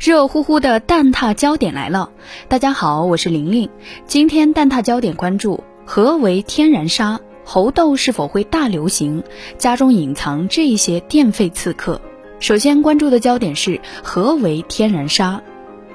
热乎乎的蛋挞焦点来了，大家好，我是玲玲。今天蛋挞焦点关注何为天然沙，猴痘是否会大流行？家中隐藏这些电费刺客。首先关注的焦点是何为天然沙。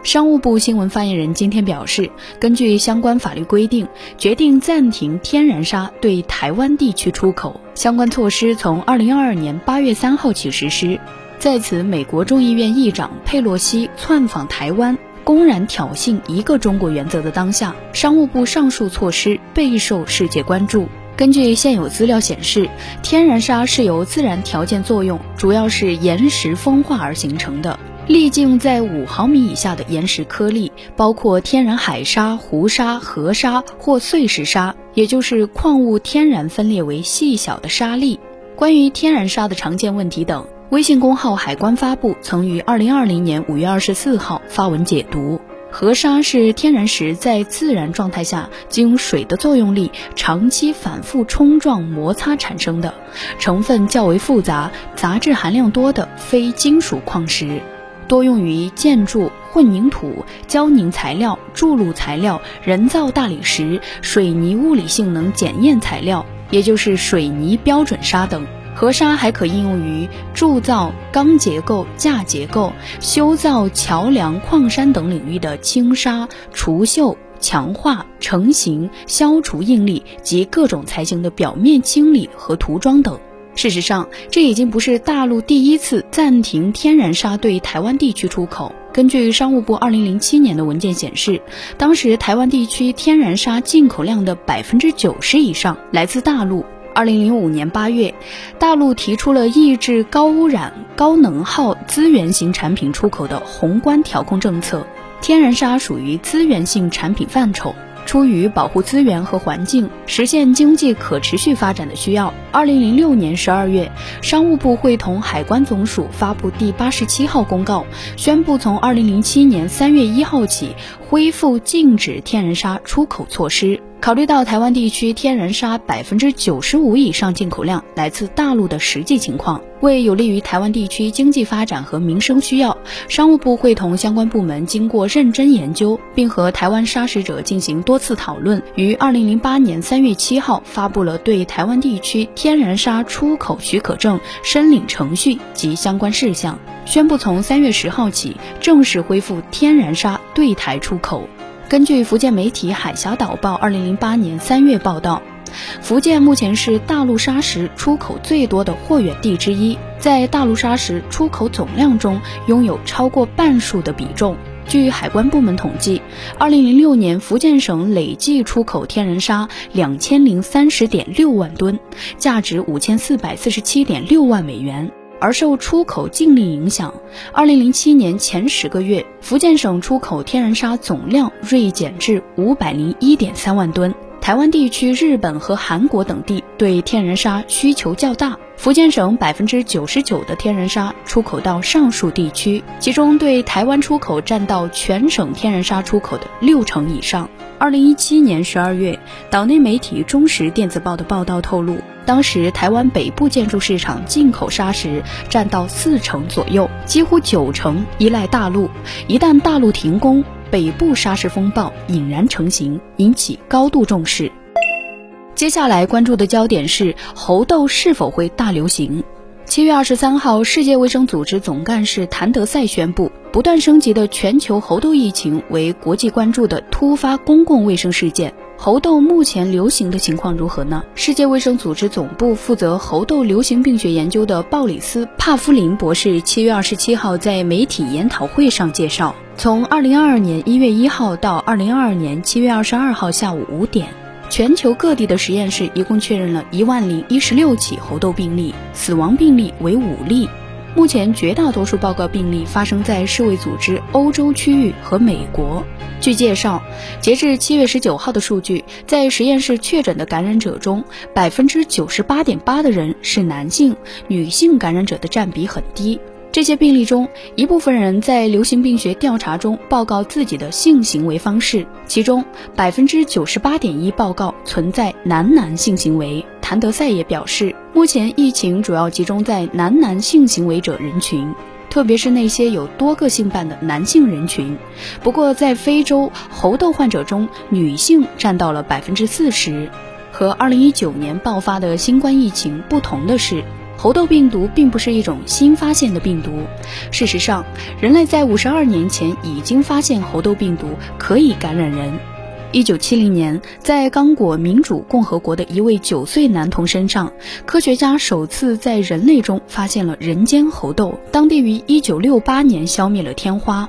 商务部新闻发言人今天表示，根据相关法律规定，决定暂停天然沙对台湾地区出口，相关措施从二零二二年八月三号起实施。在此，美国众议院议长佩洛西窜访台湾，公然挑衅一个中国原则的当下，商务部上述措施备受世界关注。根据现有资料显示，天然沙是由自然条件作用，主要是岩石风化而形成的，粒径在五毫米以下的岩石颗粒，包括天然海沙、湖沙、河沙或碎石沙，也就是矿物天然分裂为细小的沙粒。关于天然沙的常见问题等。微信公号“海关发布”曾于二零二零年五月二十四号发文解读：河沙是天然石在自然状态下经水的作用力长期反复冲撞摩擦产生的，成分较为复杂、杂质含量多的非金属矿石，多用于建筑、混凝土、胶凝材料、筑路材料、人造大理石、水泥物理性能检验材料，也就是水泥标准沙等。河沙还可应用于铸造钢结构、架结构、修造桥梁、矿山等领域的轻砂、除锈、强化、成型、消除应力及各种材型的表面清理和涂装等。事实上，这已经不是大陆第一次暂停天然砂对台湾地区出口。根据商务部2007年的文件显示，当时台湾地区天然砂进口量的百分之九十以上来自大陆。二零零五年八月，大陆提出了抑制高污染、高能耗资源型产品出口的宏观调控政策。天然砂属于资源性产品范畴。出于保护资源和环境、实现经济可持续发展的需要，二零零六年十二月，商务部会同海关总署发布第八十七号公告，宣布从二零零七年三月一号起恢复禁止天然砂出口措施。考虑到台湾地区天然砂百分之九十五以上进口量来自大陆的实际情况，为有利于台湾地区经济发展和民生需要，商务部会同相关部门经过认真研究，并和台湾砂石者进行多次讨论，于二零零八年三月七号发布了对台湾地区天然砂出口许可证申领程序及相关事项，宣布从三月十号起正式恢复天然砂对台出口。根据福建媒体《海峡导报》二零零八年三月报道，福建目前是大陆砂石出口最多的货源地之一，在大陆砂石出口总量中拥有超过半数的比重。据海关部门统计，二零零六年福建省累计出口天然砂两千零三十点六万吨，价值五千四百四十七点六万美元。而受出口禁令影响，二零零七年前十个月，福建省出口天然砂总量锐减至五百零一点三万吨。台湾地区、日本和韩国等地对天然砂需求较大，福建省百分之九十九的天然砂出口到上述地区，其中对台湾出口占到全省天然砂出口的六成以上。二零一七年十二月，岛内媒体中时电子报的报道透露。当时台湾北部建筑市场进口砂石占到四成左右，几乎九成依赖大陆。一旦大陆停工，北部砂石风暴引燃成型，引起高度重视。接下来关注的焦点是猴痘是否会大流行。七月二十三号，世界卫生组织总干事谭德赛宣布，不断升级的全球猴痘疫情为国际关注的突发公共卫生事件。猴痘目前流行的情况如何呢？世界卫生组织总部负责猴痘流行病学研究的鲍里斯·帕夫林博士七月二十七号在媒体研讨会上介绍，从二零二二年一月一号到二零二二年七月二十二号下午五点，全球各地的实验室一共确认了一万零一十六起猴痘病例，死亡病例为五例。目前绝大多数报告病例发生在世卫组织欧洲区域和美国。据介绍，截至七月十九号的数据，在实验室确诊的感染者中，百分之九十八点八的人是男性，女性感染者的占比很低。这些病例中，一部分人在流行病学调查中报告自己的性行为方式，其中百分之九十八点一报告存在男男性行为。谭德赛也表示，目前疫情主要集中在男男性行为者人群。特别是那些有多个性伴的男性人群。不过，在非洲，猴痘患者中女性占到了百分之四十。和2019年爆发的新冠疫情不同的是，猴痘病毒并不是一种新发现的病毒。事实上，人类在52年前已经发现猴痘病毒可以感染人。1970年，在刚果民主共和国的一位九岁男童身上，科学家首次在人类中发现了人间猴痘。当地于1968年消灭了天花。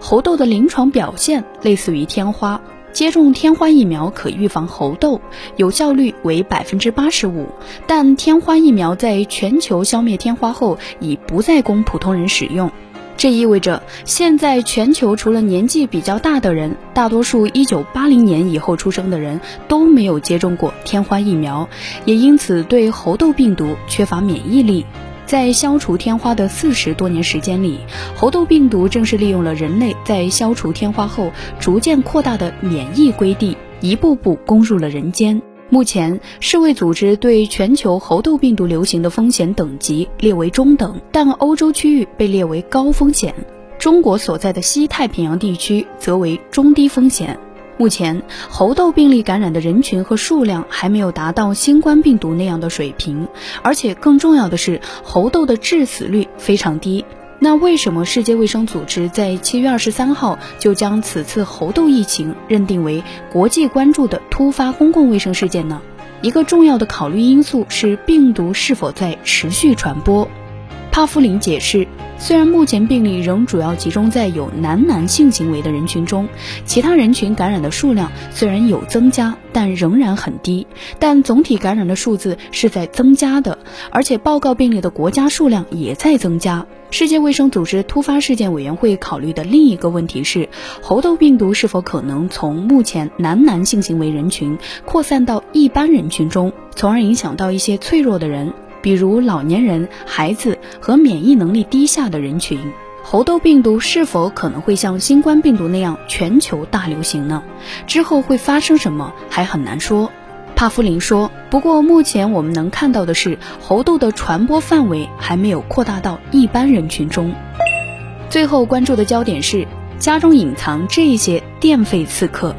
猴痘的临床表现类似于天花。接种天花疫苗可预防猴痘，有效率为百分之八十五。但天花疫苗在全球消灭天花后，已不再供普通人使用。这意味着，现在全球除了年纪比较大的人，大多数一九八零年以后出生的人都没有接种过天花疫苗，也因此对猴痘病毒缺乏免疫力。在消除天花的四十多年时间里，猴痘病毒正是利用了人类在消除天花后逐渐扩大的免疫规地，一步步攻入了人间。目前，世卫组织对全球猴痘病毒流行的风险等级列为中等，但欧洲区域被列为高风险，中国所在的西太平洋地区则为中低风险。目前，猴痘病例感染的人群和数量还没有达到新冠病毒那样的水平，而且更重要的是，猴痘的致死率非常低。那为什么世界卫生组织在七月二十三号就将此次猴痘疫情认定为国际关注的突发公共卫生事件呢？一个重要的考虑因素是病毒是否在持续传播。帕夫林解释。虽然目前病例仍主要集中在有男男性行为的人群中，其他人群感染的数量虽然有增加，但仍然很低。但总体感染的数字是在增加的，而且报告病例的国家数量也在增加。世界卫生组织突发事件委员会考虑的另一个问题是，猴痘病毒是否可能从目前男男性行为人群扩散到一般人群中，从而影响到一些脆弱的人。比如老年人、孩子和免疫能力低下的人群，猴痘病毒是否可能会像新冠病毒那样全球大流行呢？之后会发生什么还很难说。帕夫林说：“不过目前我们能看到的是，猴痘的传播范围还没有扩大到一般人群中。”最后关注的焦点是家中隐藏这些电费刺客。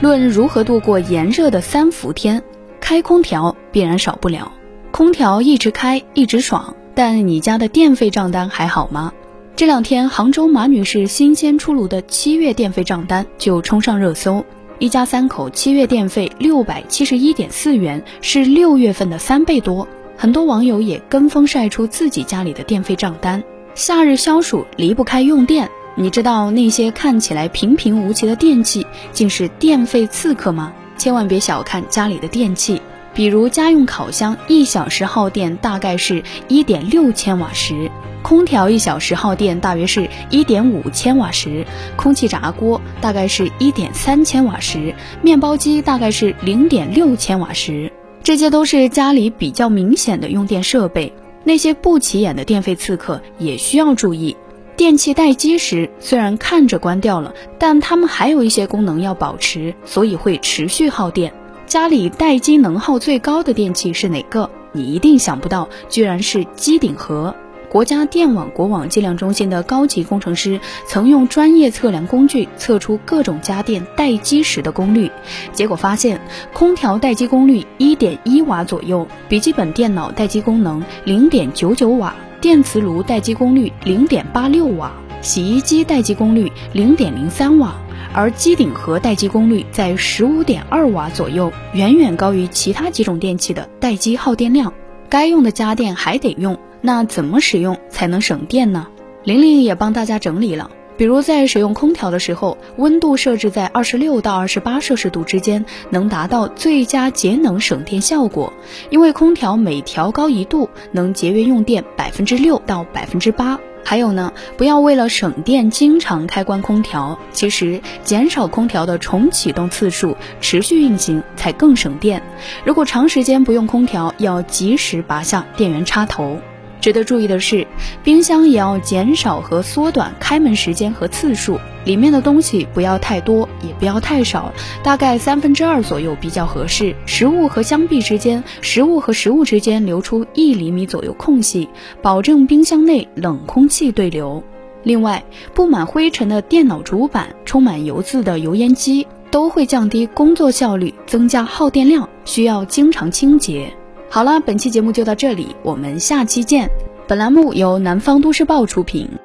论如何度过炎热的三伏天，开空调必然少不了。空调一直开一直爽，但你家的电费账单还好吗？这两天杭州马女士新鲜出炉的七月电费账单就冲上热搜，一家三口七月电费六百七十一点四元，是六月份的三倍多。很多网友也跟风晒出自己家里的电费账单。夏日消暑离不开用电，你知道那些看起来平平无奇的电器竟是电费刺客吗？千万别小看家里的电器。比如家用烤箱一小时耗电大概是一点六千瓦时，空调一小时耗电大约是一点五千瓦时，空气炸锅大概是一点三千瓦时，面包机大概是零点六千瓦时。这些都是家里比较明显的用电设备。那些不起眼的电费刺客也需要注意。电器待机时虽然看着关掉了，但它们还有一些功能要保持，所以会持续耗电。家里待机能耗最高的电器是哪个？你一定想不到，居然是机顶盒。国家电网国网计量中心的高级工程师曾用专业测量工具测出各种家电待机时的功率，结果发现，空调待机功率一点一瓦左右，笔记本电脑待机功能零点九九瓦，电磁炉待机功率零点八六瓦，洗衣机待机功率零点零三瓦。而机顶盒待机功率在十五点二瓦左右，远远高于其他几种电器的待机耗电量。该用的家电还得用，那怎么使用才能省电呢？玲玲也帮大家整理了，比如在使用空调的时候，温度设置在二十六到二十八摄氏度之间，能达到最佳节能省电效果。因为空调每调高一度，能节约用电百分之六到百分之八。还有呢，不要为了省电经常开关空调，其实减少空调的重启动次数，持续运行才更省电。如果长时间不用空调，要及时拔下电源插头。值得注意的是，冰箱也要减少和缩短开门时间和次数，里面的东西不要太多，也不要太少，大概三分之二左右比较合适。食物和箱壁之间，食物和食物之间留出一厘米左右空隙，保证冰箱内冷空气对流。另外，布满灰尘的电脑主板、充满油渍的油烟机都会降低工作效率，增加耗电量，需要经常清洁。好了，本期节目就到这里，我们下期见。本栏目由南方都市报出品。